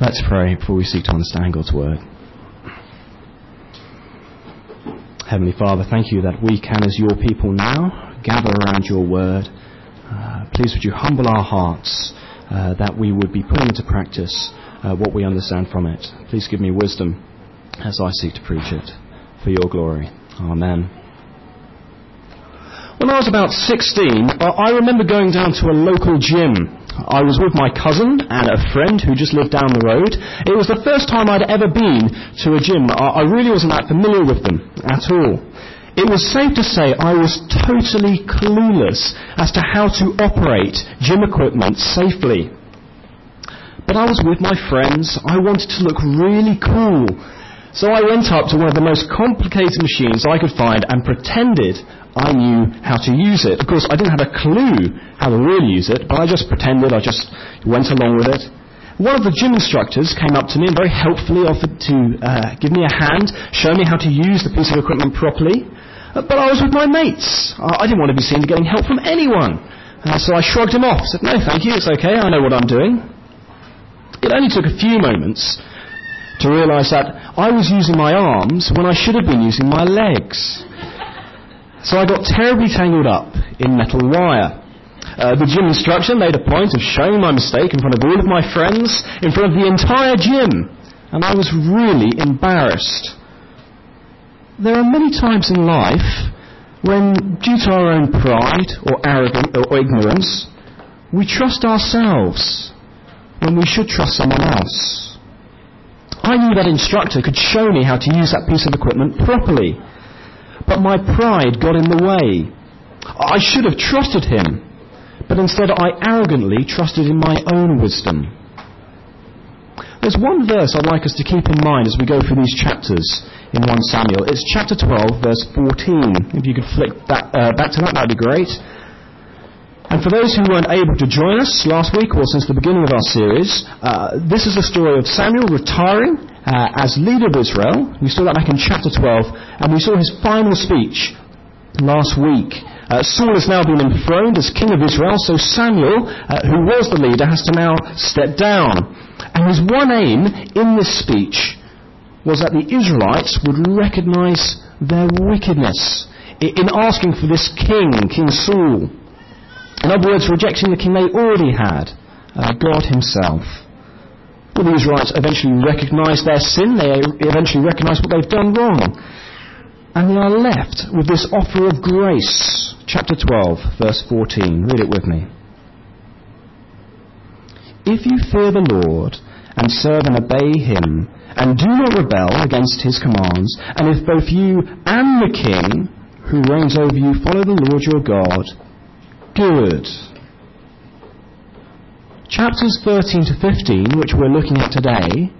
Let's pray before we seek to understand God's Word. Heavenly Father, thank you that we can, as your people now, gather around your Word. Uh, please would you humble our hearts uh, that we would be putting into practice uh, what we understand from it. Please give me wisdom as I seek to preach it for your glory. Amen. When I was about 16, I remember going down to a local gym. I was with my cousin and a friend who just lived down the road. It was the first time I'd ever been to a gym. I really wasn't that familiar with them at all. It was safe to say I was totally clueless as to how to operate gym equipment safely. But I was with my friends. I wanted to look really cool. So I went up to one of the most complicated machines I could find and pretended I knew how to use it. Of course, I didn't have a clue how to really use it, but I just pretended, I just went along with it. One of the gym instructors came up to me and very helpfully offered to uh, give me a hand, show me how to use the piece of equipment properly. Uh, but I was with my mates. I didn't want to be seen getting help from anyone. Uh, so I shrugged him off, said, no, thank you, it's okay, I know what I'm doing. It only took a few moments to realize that I was using my arms when I should have been using my legs. So I got terribly tangled up in metal wire. Uh, the gym instructor made a point of showing my mistake in front of all of my friends, in front of the entire gym, and I was really embarrassed. There are many times in life when, due to our own pride or arrogance or ignorance, we trust ourselves when we should trust someone else. I knew that instructor could show me how to use that piece of equipment properly but my pride got in the way. I should have trusted him, but instead I arrogantly trusted in my own wisdom. There's one verse I'd like us to keep in mind as we go through these chapters in 1 Samuel. It's chapter 12, verse 14. If you could flick back, uh, back to that, that'd be great. And for those who weren't able to join us last week or since the beginning of our series, uh, this is the story of Samuel retiring uh, as leader of Israel. We saw that back in chapter 12, and we saw his final speech last week. Uh, Saul has now been enthroned as king of Israel, so Samuel, uh, who was the leader, has to now step down. And his one aim in this speech was that the Israelites would recognize their wickedness in asking for this king, King Saul. In other words, rejecting the king they already had, uh, God himself. Well, the Israelites eventually recognize their sin, they eventually recognize what they've done wrong. And they are left with this offer of grace. Chapter 12, verse 14. Read it with me. If you fear the Lord and serve and obey him, and do not rebel against his commands, and if both you and the king who reigns over you follow the Lord your God, Chapters 13 to 15, which we're looking at today,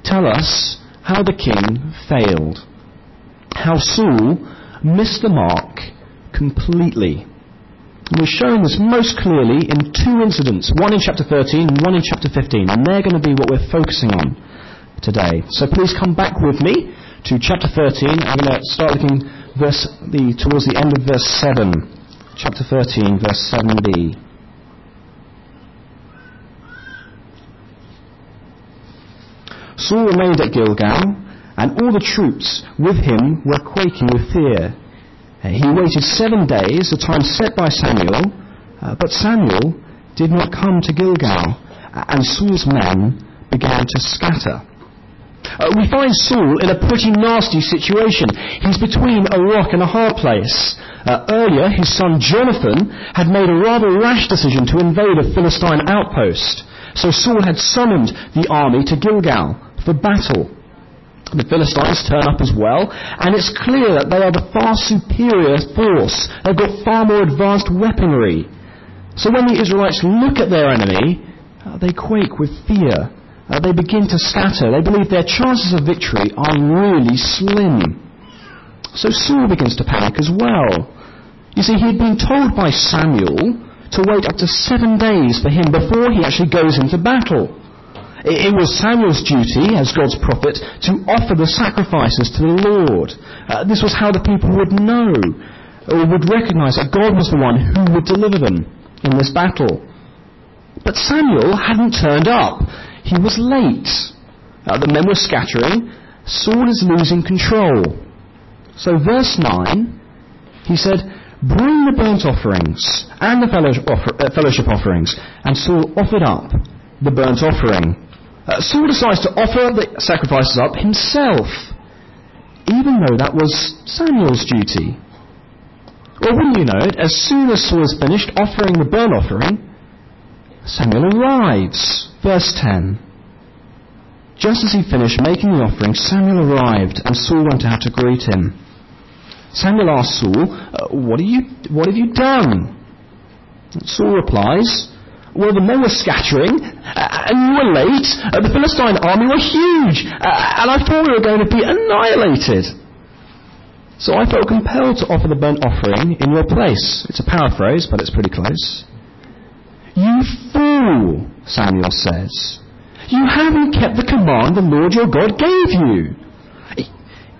tell us how the king failed. How Saul missed the mark completely. And we're showing this most clearly in two incidents, one in chapter 13 and one in chapter 15, and they're going to be what we're focusing on today. So please come back with me to chapter 13. I'm going to start looking verse, the, towards the end of verse 7. Chapter 13, verse 7b. Saul remained at Gilgal, and all the troops with him were quaking with fear. Uh, he waited seven days, the time set by Samuel, uh, but Samuel did not come to Gilgal, and Saul's men began to scatter. Uh, we find Saul in a pretty nasty situation. He's between a rock and a hard place. Uh, earlier, his son Jonathan had made a rather rash decision to invade a Philistine outpost. So Saul had summoned the army to Gilgal for battle. The Philistines turn up as well, and it's clear that they are the far superior force. They've got far more advanced weaponry. So when the Israelites look at their enemy, uh, they quake with fear. Uh, they begin to scatter. They believe their chances of victory are really slim. So Saul begins to panic as well. You see, he had been told by Samuel to wait up to seven days for him before he actually goes into battle. It was Samuel's duty, as God's prophet, to offer the sacrifices to the Lord. Uh, this was how the people would know, or would recognize that God was the one who would deliver them in this battle. But Samuel hadn't turned up. He was late. Uh, the men were scattering. Saul is losing control. So verse 9, he said, Bring the burnt offerings and the uh, fellowship offerings. And Saul offered up the burnt offering. Uh, Saul decides to offer the sacrifices up himself, even though that was Samuel's duty. Well, wouldn't you know it, as soon as Saul is finished offering the burnt offering, Samuel arrives. Verse 10. Just as he finished making the offering, Samuel arrived, and Saul went out to greet him. Samuel asked Saul, uh, what, you, what have you done? Saul replies, well, the men were scattering, uh, and you were late. Uh, the Philistine army were huge, and I thought we were going to be annihilated. So I felt compelled to offer the burnt offering in your place. It's a paraphrase, but it's pretty close. You fool, Samuel says. You haven't kept the command the Lord your God gave you.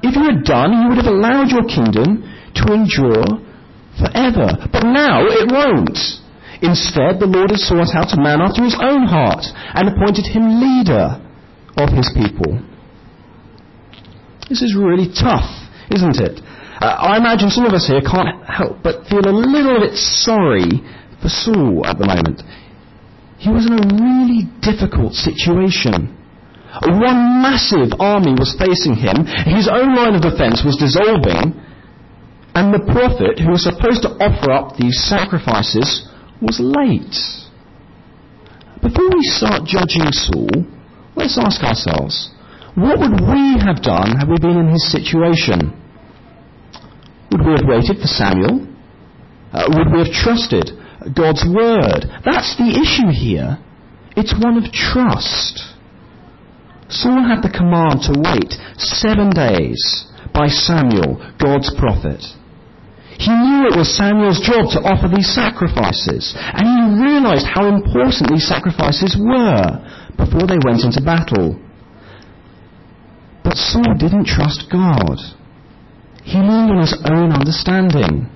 If you had done, you would have allowed your kingdom to endure forever. But now it won't. Instead, the Lord has sought out a man after his own heart and appointed him leader of his people. This is really tough, isn't it? Uh, I imagine some of us here can't help but feel a little bit sorry Saul at the moment. He was in a really difficult situation. One massive army was facing him. His own line of defense was dissolving. And the prophet, who was supposed to offer up these sacrifices, was late. Before we start judging Saul, let's ask ourselves, what would we have done had we been in his situation? Would we have waited for Samuel? Uh, would we have trusted God's word? That's the issue here. It's one of trust. Saul had the command to wait seven days by Samuel, God's prophet. He knew it was Samuel's job to offer these sacrifices, and he realized how important these sacrifices were before they went into battle. But Saul didn't trust God. He leaned on his own understanding.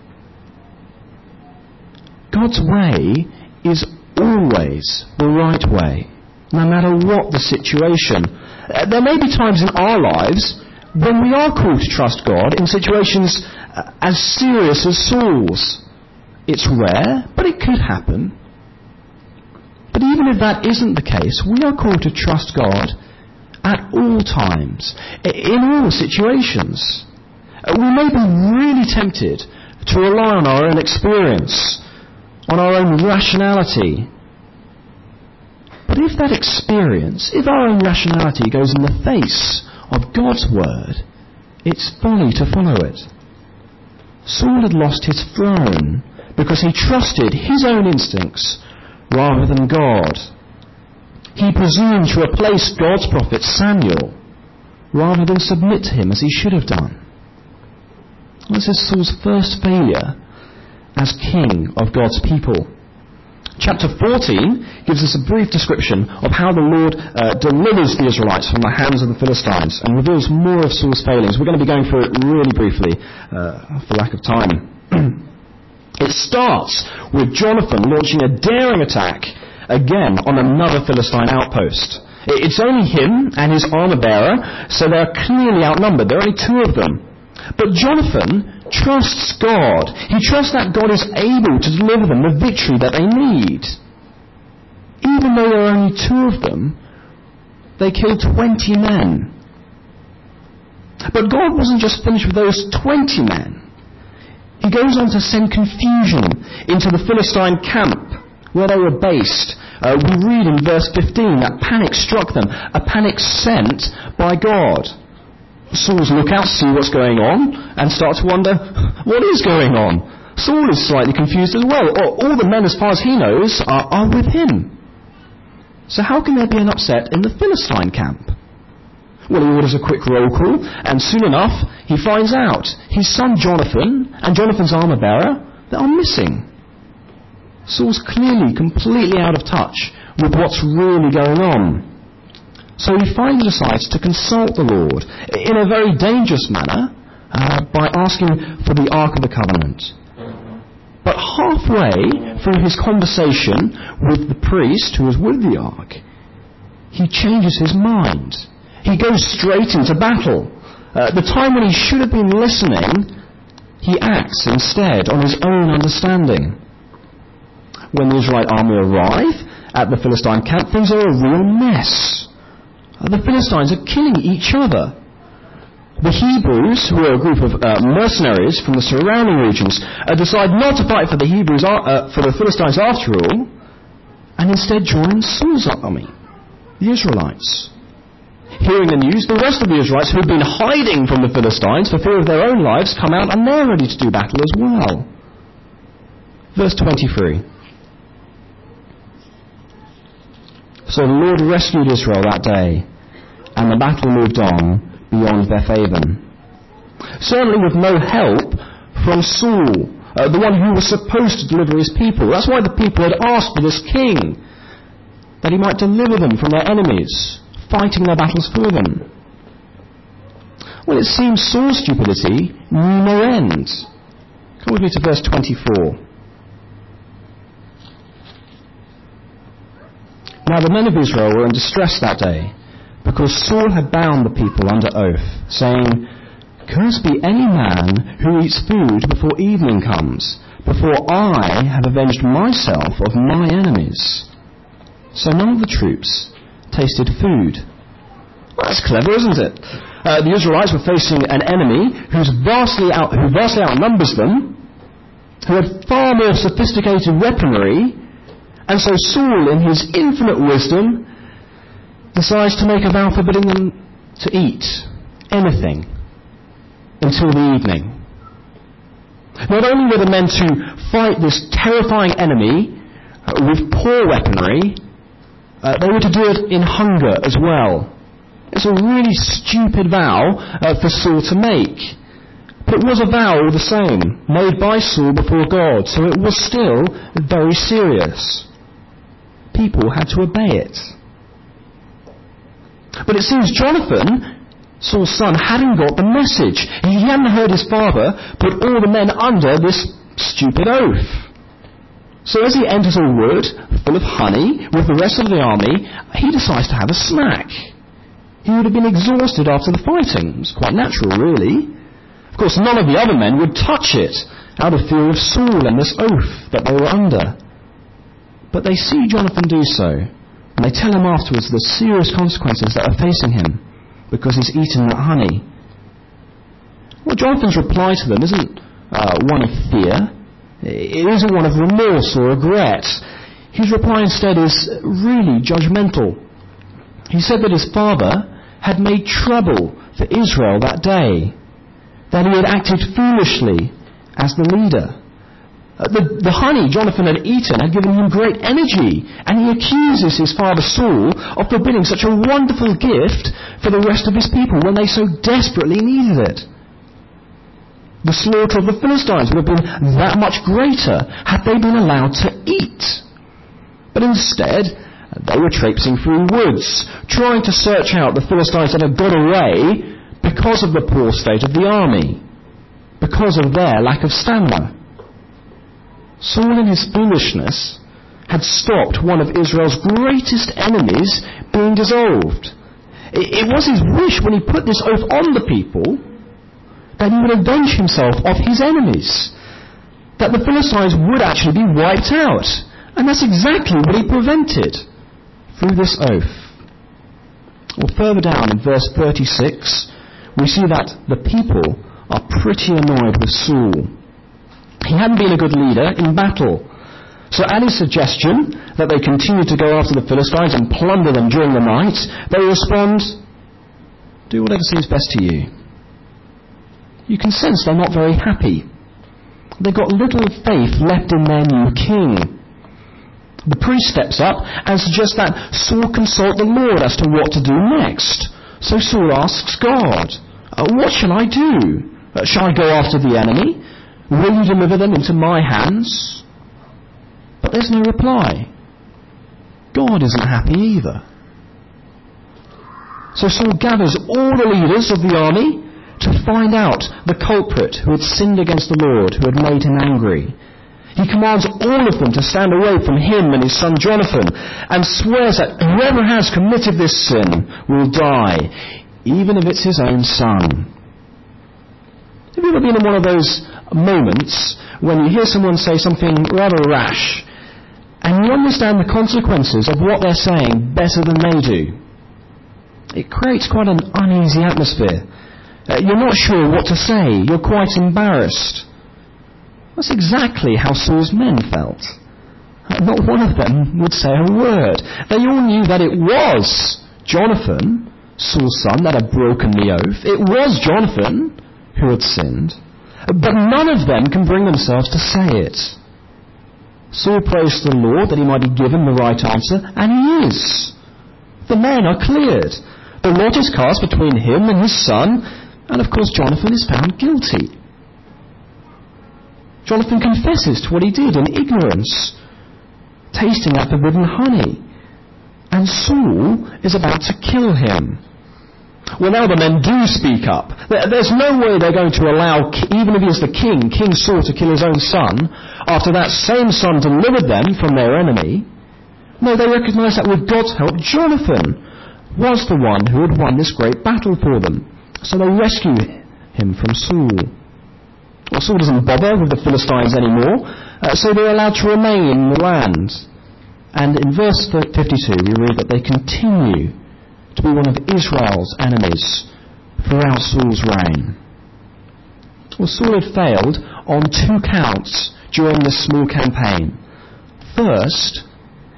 God's way is always the right way no matter what the situation. Uh, there may be times in our lives when we are called to trust God in situations uh, as serious as Saul's. It's rare, but it could happen. But even if that isn't the case, we are called to trust God at all times, in all situations. Uh, we may be really tempted to rely on our own experience, on our own rationality, but if that experience, if our own rationality goes in the face of God's word, it's folly to follow it. Saul had lost his throne because he trusted his own instincts rather than God. He presumed to replace God's prophet Samuel rather than submit to him as he should have done. This is Saul's first failure as king of God's people. Chapter 14 gives us a brief description of how the Lord uh, delivers the Israelites from the hands of the Philistines and reveals more of Saul's failings. We're going to be going through it really briefly uh, for lack of time. it starts with Jonathan launching a daring attack again on another Philistine outpost. It's only him and his armor bearer, so they're clearly outnumbered. There are only two of them. But Jonathan trusts God. He trusts that God is able to deliver them the victory that they need. Even though there are only two of them, they killed 20 men. But God wasn't just finished with those 20 men. He goes on to send confusion into the Philistine camp where they were based. Uh, we read in verse 15 that panic struck them, a panic sent by God. Saul's lookout see what's going on and start to wonder, what is going on? Saul is slightly confused as well. All the men, as far as he knows, are, are with him. So how can there be an upset in the Philistine camp? Well, he orders a quick roll call, and soon enough, he finds out his son Jonathan and Jonathan's armor bearer they are missing. Saul's clearly completely out of touch with what's really going on. So he finally decides to consult the Lord in a very dangerous manner uh, by asking for the Ark of the Covenant. But halfway through his conversation with the priest who was with the Ark, he changes his mind. He goes straight into battle. Uh, the time when he should have been listening, he acts instead on his own understanding. When the Israelite army arrive at the Philistine camp, things are a real mess. Uh, the Philistines are killing each other. The Hebrews, who are a group of uh, mercenaries from the surrounding regions, uh, decide not to fight for the Hebrews, uh, for the Philistines after all, and instead join Saul's army, the Israelites. Hearing the news, the rest of the Israelites who had been hiding from the Philistines for fear of their own lives come out and they're ready to do battle as well. Verse 23. So the Lord rescued Israel that day, and the battle moved on beyond Bethaven. Certainly with no help from Saul, uh, the one who was supposed to deliver his people. That's why the people had asked for this king, that he might deliver them from their enemies, fighting their battles for them. Well, it seems Saul's stupidity knew no end. Come with me to verse 24. Now the men of Israel were in distress that day because Saul had bound the people under oath, saying, Cursed be any man who eats food before evening comes, before I have avenged myself of my enemies. So none of the troops tasted food. Well, that's clever, isn't it? Uh, the Israelites were facing an enemy who's vastly out, who vastly outnumbers them, who had far more sophisticated weaponry, and so Saul, in his infinite wisdom, decides to make a vow forbidding them to eat anything until the evening. Not only were the men to fight this terrifying enemy uh, with poor weaponry, uh, they were to do it in hunger as well. It's a really stupid vow uh, for Saul to make. But it was a vow all the same, made by Saul before God, so it was still very serious. People had to obey it. But it seems Jonathan, Saul's son, hadn't got the message. He hadn't heard his father put all the men under this stupid oath. So as he enters a wood full of honey with the rest of the army, he decides to have a snack. He would have been exhausted after the fighting. It was quite natural, really. Of course, none of the other men would touch it out of fear of Saul and this oath that they were under. But they see Jonathan do so, and they tell him afterwards the serious consequences that are facing him because he's eaten that honey. Well, Jonathan's reply to them isn't uh, one of fear. It isn't one of remorse or regret. His reply instead is really judgmental. He said that his father had made trouble for Israel that day, that he had acted foolishly as the leader. Uh, the, the honey Jonathan had eaten had given him great energy, and he accuses his father Saul of forbidding such a wonderful gift for the rest of his people when they so desperately needed it. The slaughter of the Philistines would have been that much greater had they been allowed to eat. But instead, they were traipsing through woods, trying to search out the Philistines that had got away because of the poor state of the army, because of their lack of stamina. Saul in his foolishness had stopped one of Israel's greatest enemies being dissolved. It was his wish when he put this oath on the people that he would avenge himself of his enemies. That the Philistines would actually be wiped out. And that's exactly what he prevented through this oath. Well, further down in verse 36, we see that the people are pretty annoyed with Saul. He hadn't been a good leader in battle. So at his suggestion that they continue to go after the Philistines and plunder them during the night, they respond, do whatever seems best to you. You can sense they're not very happy. They've got little faith left in their new king. The priest steps up and suggests that Saul consult the Lord as to what to do next. So Saul asks God, uh, What shall I do? Uh, shall I go after the enemy? Will you deliver them into my hands? But there's no reply. God isn't happy either. So Saul gathers all the leaders of the army to find out the culprit who had sinned against the Lord, who had made him angry. He commands all of them to stand away from him and his son Jonathan and swears that whoever has committed this sin will die, even if it's his own son. Have you ever been in one of those moments when you hear someone say something rather rash and you understand the consequences of what they're saying better than they do? It creates quite an uneasy atmosphere. Uh, you're not sure what to say. You're quite embarrassed. That's exactly how Saul's men felt. Not one of them would say a word. They all knew that it was Jonathan, Saul's son, that had broken the oath. It was Jonathan who had sinned. But none of them can bring themselves to say it. Saul prays to the Lord that he might be given the right answer, and he is. The men are cleared. The lot is cast between him and his son, and of course Jonathan is found guilty. Jonathan confesses to what he did in ignorance, tasting that forbidden honey. And Saul is about to kill him. Well, now the men do speak up. There's no way they're going to allow, even if he is the king, King Saul, to kill his own son, after that same son delivered them from their enemy. No, they recognize that with God's help, Jonathan was the one who had won this great battle for them. So they rescue him from Saul. Well, Saul doesn't bother with the Philistines anymore, uh, so they're allowed to remain in the land. And in verse 52, we read that they continue to be one of Israel's enemies throughout Saul's reign. Well, Saul had failed on two counts during this small campaign. First,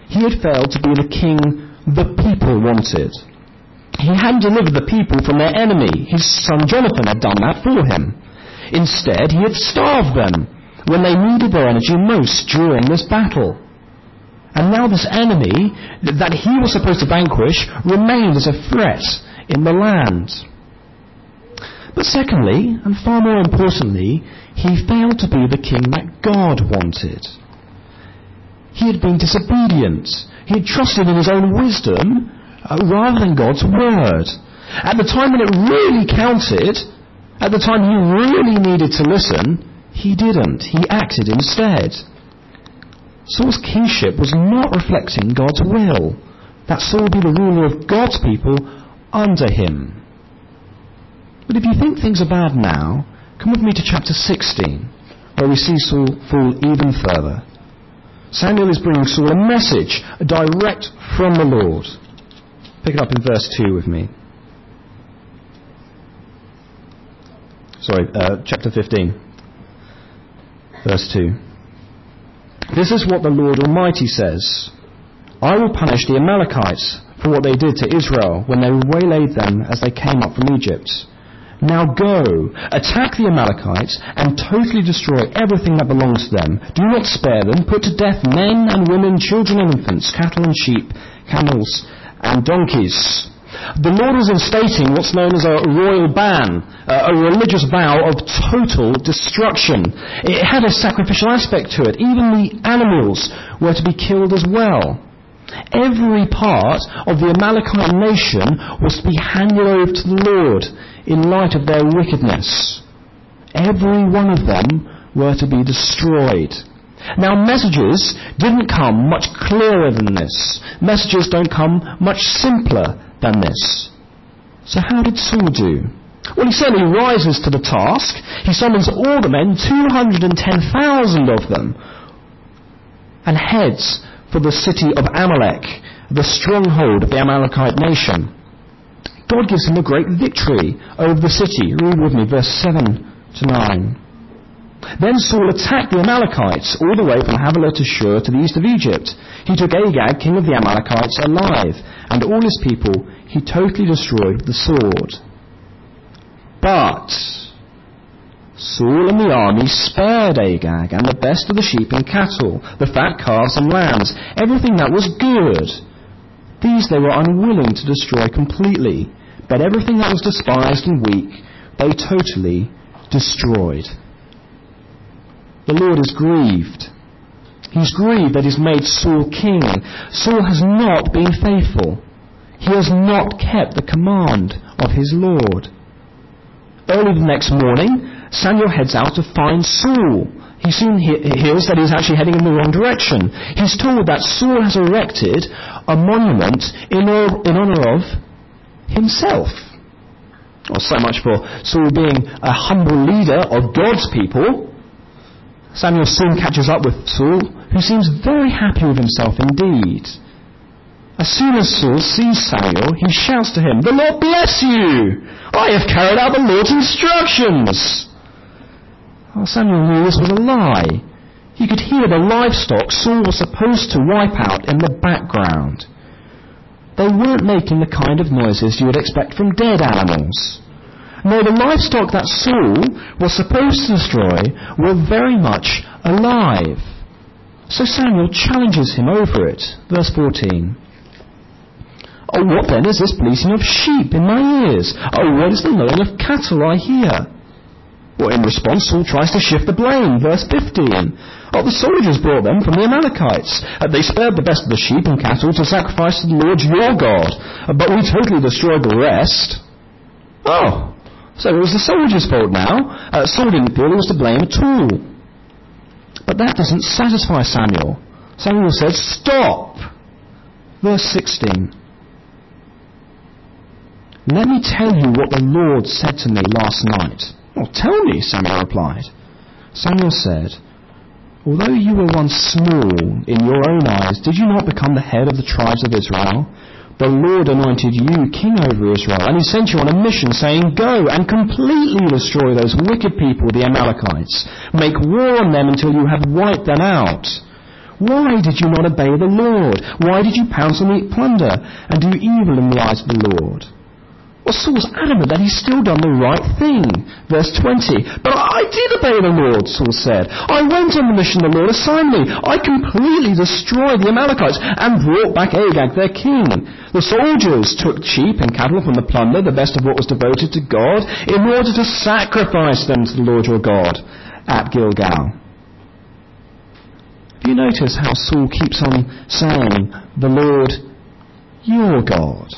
he had failed to be the king the people wanted. He hadn't delivered the people from their enemy. His son Jonathan had done that for him. Instead, he had starved them when they needed their energy most during this battle. And now this enemy that he was supposed to vanquish remained as a threat in the land. But secondly, and far more importantly, he failed to be the king that God wanted. He had been disobedient. He had trusted in his own wisdom uh, rather than God's word. At the time when it really counted, at the time he really needed to listen, he didn't. He acted instead. Saul's kingship was not reflecting God's will, that Saul be the ruler of God's people under him. But if you think things are bad now, come with me to chapter 16, where we see Saul fall even further. Samuel is bringing Saul a message, direct from the Lord. Pick it up in verse 2 with me. sorry, uh, chapter 15, verse 2. This is what the Lord Almighty says I will punish the Amalekites for what they did to Israel when they waylaid them as they came up from Egypt. Now go, attack the Amalekites, and totally destroy everything that belongs to them. Do not spare them. Put to death men and women, children and infants, cattle and sheep, camels and donkeys. The Lord was instating what's known as a royal ban, uh, a religious vow of total destruction. It had a sacrificial aspect to it. Even the animals were to be killed as well. Every part of the Amalekite nation was to be handed over to the Lord in light of their wickedness. Every one of them were to be destroyed. Now, messages didn't come much clearer than this. Messages don't come much simpler than this. So how did Saul do? Well, he certainly rises to the task. He summons all the men, 210,000 of them, and heads for the city of Amalek, the stronghold of the Amalekite nation. God gives him a great victory over the city. Read with me verse 7 to 9. Then Saul attacked the Amalekites all the way from Havilah to Shur to the east of Egypt. He took Agag, king of the Amalekites, alive, and all his people he totally destroyed with the sword. But Saul and the army spared Agag and the best of the sheep and cattle, the fat calves and lambs, everything that was good. These they were unwilling to destroy completely, but everything that was despised and weak they totally destroyed. The Lord is grieved. He's grieved that he's made Saul king. Saul has not been faithful. He has not kept the command of his Lord. Early the next morning, Samuel heads out to find Saul. he soon he- hears that he's actually heading in the wrong direction. He's told that Saul has erected a monument in, in honor of himself. Well, so much for Saul being a humble leader of God's people. Samuel soon catches up with Saul, who seems very happy with himself indeed. As soon as Saul sees Samuel, he shouts to him, The Lord bless you! I have carried out the Lord's instructions! Well, Samuel knew this was a lie. He could hear the livestock Saul was supposed to wipe out in the background. They weren't making the kind of noises you would expect from dead animals. No, the livestock that Saul was supposed to destroy were very much alive. So Samuel challenges him over it. Verse 14. Oh, what then is this bleating of sheep in my ears? Oh, what is the lowing of cattle I hear? Well, in response, Saul tries to shift the blame. Verse 15. Oh, the soldiers brought them from the Amalekites. Uh, they spared the best of the sheep and cattle to sacrifice to the Lord your God. Uh, but we totally destroyed the rest. Oh, so it was the soldiers' fault now. Uh, Saul didn't feel he was to blame at all. But that doesn't satisfy Samuel. Samuel says, Stop! Verse 16. Let me tell you what the Lord said to me last night. Well, tell me, Samuel replied. Samuel said, Although you were once small in your own eyes, did you not become the head of the tribes of Israel? The Lord anointed you king over Israel, and he sent you on a mission saying, Go and completely destroy those wicked people, the Amalekites. Make war on them until you have wiped them out. Why did you not obey the Lord? Why did you pounce on the plunder and do evil in the eyes of the Lord? Saul's adamant that he's still done the right thing. Verse 20. But I did obey the Lord, Saul said. I went on the mission the Lord assigned me. I completely destroyed the Amalekites and brought back Agag, their king. The soldiers took sheep and cattle from the plunder, the best of what was devoted to God, in order to sacrifice them to the Lord your God at Gilgal. Do you notice how Saul keeps on saying, the Lord your God?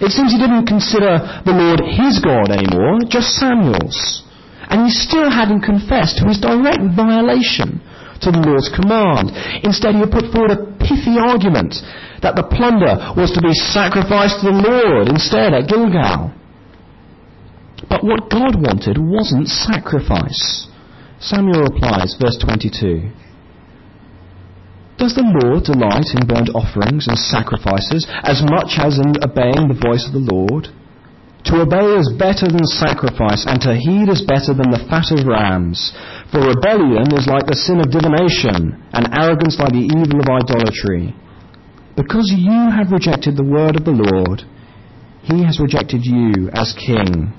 It seems he didn't consider the Lord his God anymore, just Samuel's. And he still hadn't confessed to his direct violation to the Lord's command. Instead, he put forward a pithy argument that the plunder was to be sacrificed to the Lord instead at Gilgal. But what God wanted wasn't sacrifice. Samuel replies, verse 22. Does the Lord delight in burnt offerings and sacrifices as much as in obeying the voice of the Lord? To obey is better than sacrifice, and to heed is better than the fat of rams. For rebellion is like the sin of divination, and arrogance like the evil of idolatry. Because you have rejected the word of the Lord, he has rejected you as king.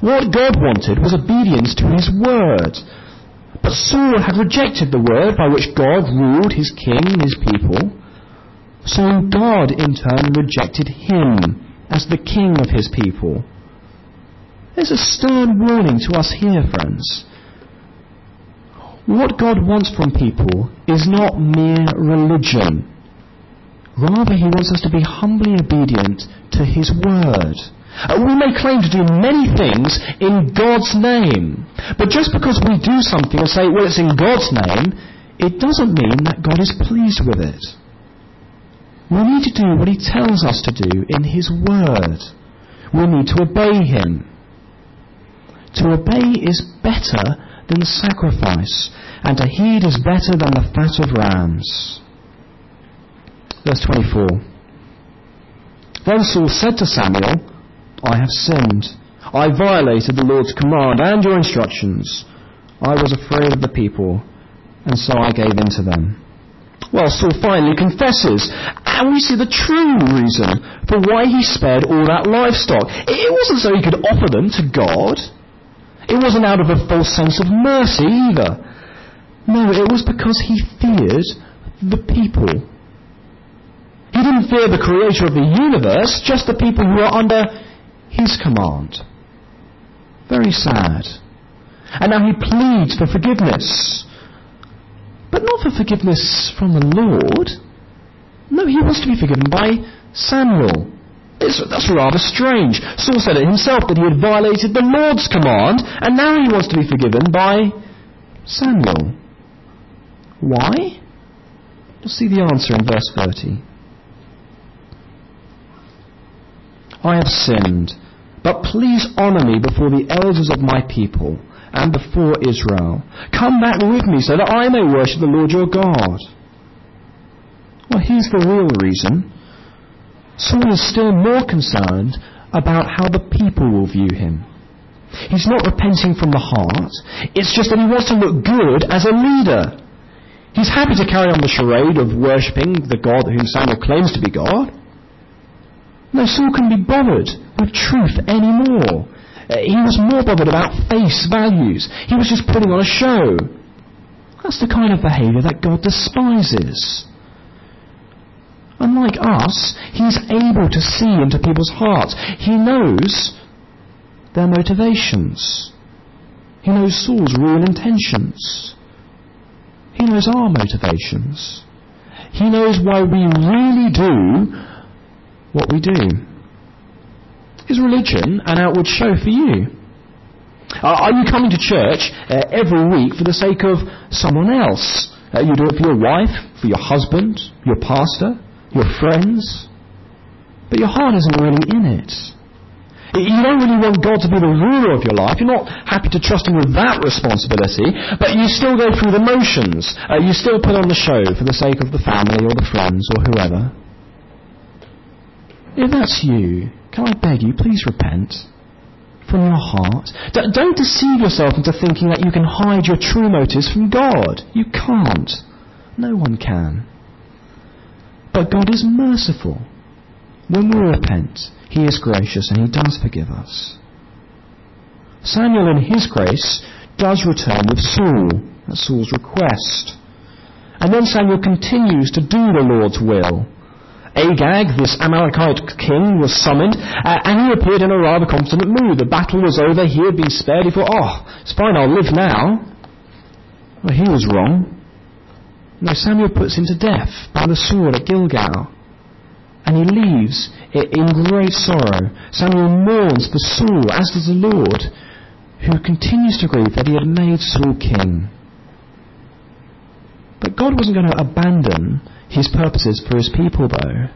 What God wanted was obedience to his word. But Saul had rejected the word by which God ruled his king and his people. So God in turn rejected him as the king of his people. There's a stern warning to us here, friends. What God wants from people is not mere religion. Rather, He wants us to be humbly obedient to His word. Uh, we may claim to do many things in God's name, but just because we do something and say, well, it's in God's name, it doesn't mean that God is pleased with it. We need to do what He tells us to do in His Word. We need to obey Him. To obey is better than sacrifice, and to heed is better than the fat of rams. Verse 24. Then Saul said to Samuel, I have sinned. I violated the Lord's command and your instructions. I was afraid of the people, and so I gave in to them. Well, Saul finally confesses, and we see the true reason for why he spared all that livestock. It wasn't so he could offer them to God. It wasn't out of a false sense of mercy either. No, it was because he feared the people. He didn't fear the creator of the universe, just the people who are under his command. Very sad. And now he pleads for forgiveness. But not for forgiveness from the Lord. No, he wants to be forgiven by Samuel. It's, that's rather strange. Saul said it himself that he had violated the Lord's command, and now he wants to be forgiven by Samuel. Why? You'll see the answer in verse 30. I have sinned, but please honor me before the elders of my people and before Israel. Come back with me so that I may worship the Lord your God. Well, here's the real reason. Saul is still more concerned about how the people will view him. He's not repenting from the heart. It's just that he wants to look good as a leader. He's happy to carry on the charade of worshipping the God whom Samuel claims to be God. No, Saul couldn't be bothered with truth anymore. Uh, he was more bothered about face values. He was just putting on a show. That's the kind of behavior that God despises. Unlike us, He's able to see into people's hearts. He knows their motivations. He knows Saul's real intentions. He knows our motivations. He knows why we really do what we do. Is religion an outward show for you? are you coming to church uh, every week for the sake of someone else? Uh, you do it for your wife, for your husband, your pastor, your friends, but your heart isn't really in it. You don't really want God to be the ruler of your life. You're not happy to trust Him with that responsibility, but you still go through the motions. Uh, you still put on the show for the sake of the family or the friends or whoever. If that's you, can I beg you, please repent from your heart. D- don't deceive yourself into thinking that you can hide your true motives from God. You can't. No one can. But God is merciful. When we repent, he is gracious and He does forgive us. Samuel, in his grace, does return with Saul, at Saul's request. And then Samuel continues to do the Lord's will. Agag, this Amalekite king, was summoned, uh, and he appeared in a rather confident mood. The battle was over, he had been spared, he thought, oh, it's fine, I'll live now. Well, he was wrong. No, Samuel puts him to death by the sword at Gilgal. And he leaves in great sorrow. Samuel mourns for Saul, as does the Lord, who continues to grieve that he had made Saul king. But God wasn't going to abandon his purposes for his people, though.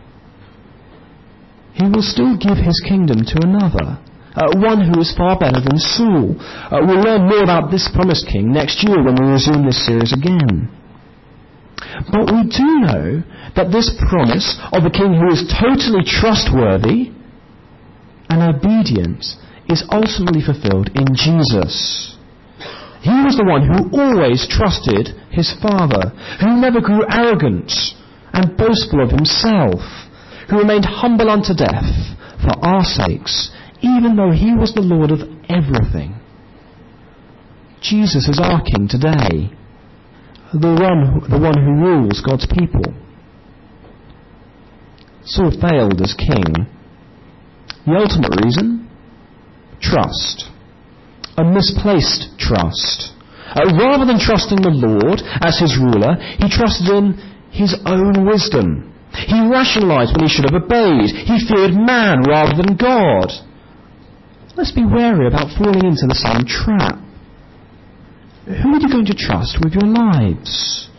He will still give his kingdom to another, uh, one who is far better than Saul. Uh, we'll learn more about this promised king next year when we resume this series again. But we do know that this promise of a king who is totally trustworthy and obedient is ultimately fulfilled in Jesus. He was the one who always trusted his Father, who never grew arrogant and boastful of himself, who remained humble unto death for our sakes, even though he was the Lord of everything. Jesus is our King today, the one, the one who rules God's people. Saul failed as king. The ultimate reason? Trust. A misplaced trust. Uh, rather than trusting the Lord as his ruler, he trusted in his own wisdom. He rationalized when he should have obeyed. He feared man rather than God. Let's be wary about falling into the same trap. Who are you going to trust with your lives?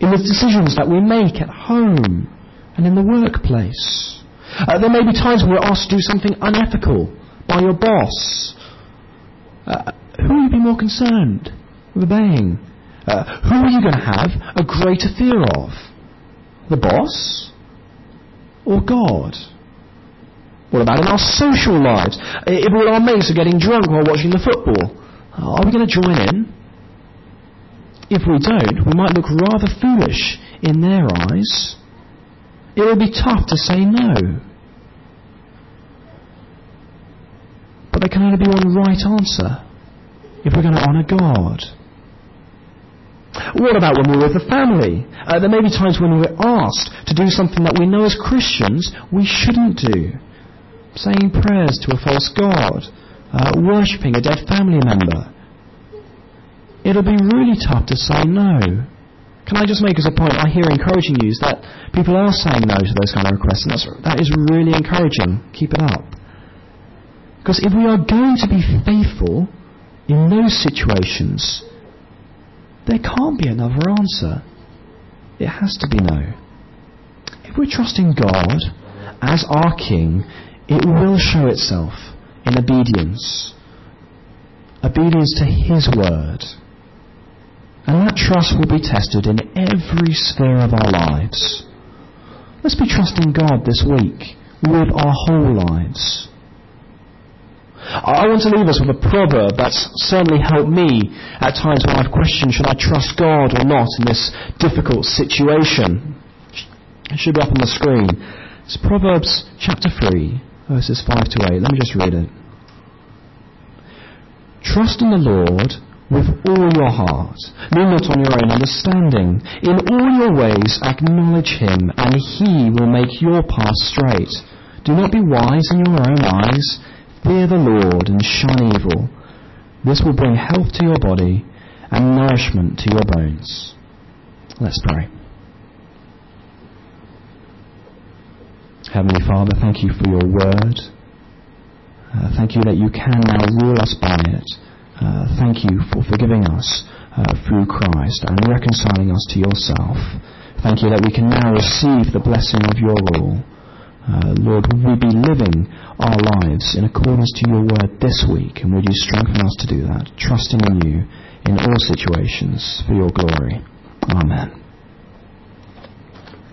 In the decisions that we make at home, and in the workplace. Uh, there may be times when we're asked to do something unethical by your boss. Uh, who will you be more concerned with obeying? Uh, who are you going to have a greater fear of? The boss or God? What about in our social lives? If all our mates are getting drunk while watching the football, are we going to join in? If we don't, we might look rather foolish in their eyes. It will be tough to say no. But there can only be one right answer if we're going to honour God. What about when we're with the family? Uh, there may be times when we're asked to do something that we know as Christians we shouldn't do. Saying prayers to a false God, uh, worshipping a dead family member. It'll be really tough to say no. Can I just make as a point, I hear encouraging news that people are saying no to those kind of requests, and that's, that is really encouraging. Keep it up. Because if we are going to be faithful in those situations, there can't be another answer. It has to be no. If we're trusting God as our King, it will show itself in obedience. Obedience to His word. And that trust will be tested in every sphere of our lives. Let's be trusting God this week with our whole lives. I want to leave us with a proverb that's certainly helped me at times when I've questioned should I trust God or not in this difficult situation. It should be up on the screen. It's Proverbs chapter 3, verses 5 to 8. Let me just read it. Trust in the Lord with all your heart. Lean not on your own understanding. In all your ways acknowledge him, and he will make your path straight. Do not be wise in your own eyes. Fear the Lord and shun evil. This will bring health to your body and nourishment to your bones. Let's pray. Heavenly Father, thank you for your word. Uh, thank you that you can now rule us by it. Uh, thank you for forgiving us uh, through Christ and reconciling us to yourself. Thank you that we can now receive the blessing of your rule. Uh, Lord, we be living our lives in accordance to your word this week, and would you strengthen us to do that, trusting in you in all situations for your glory. Amen.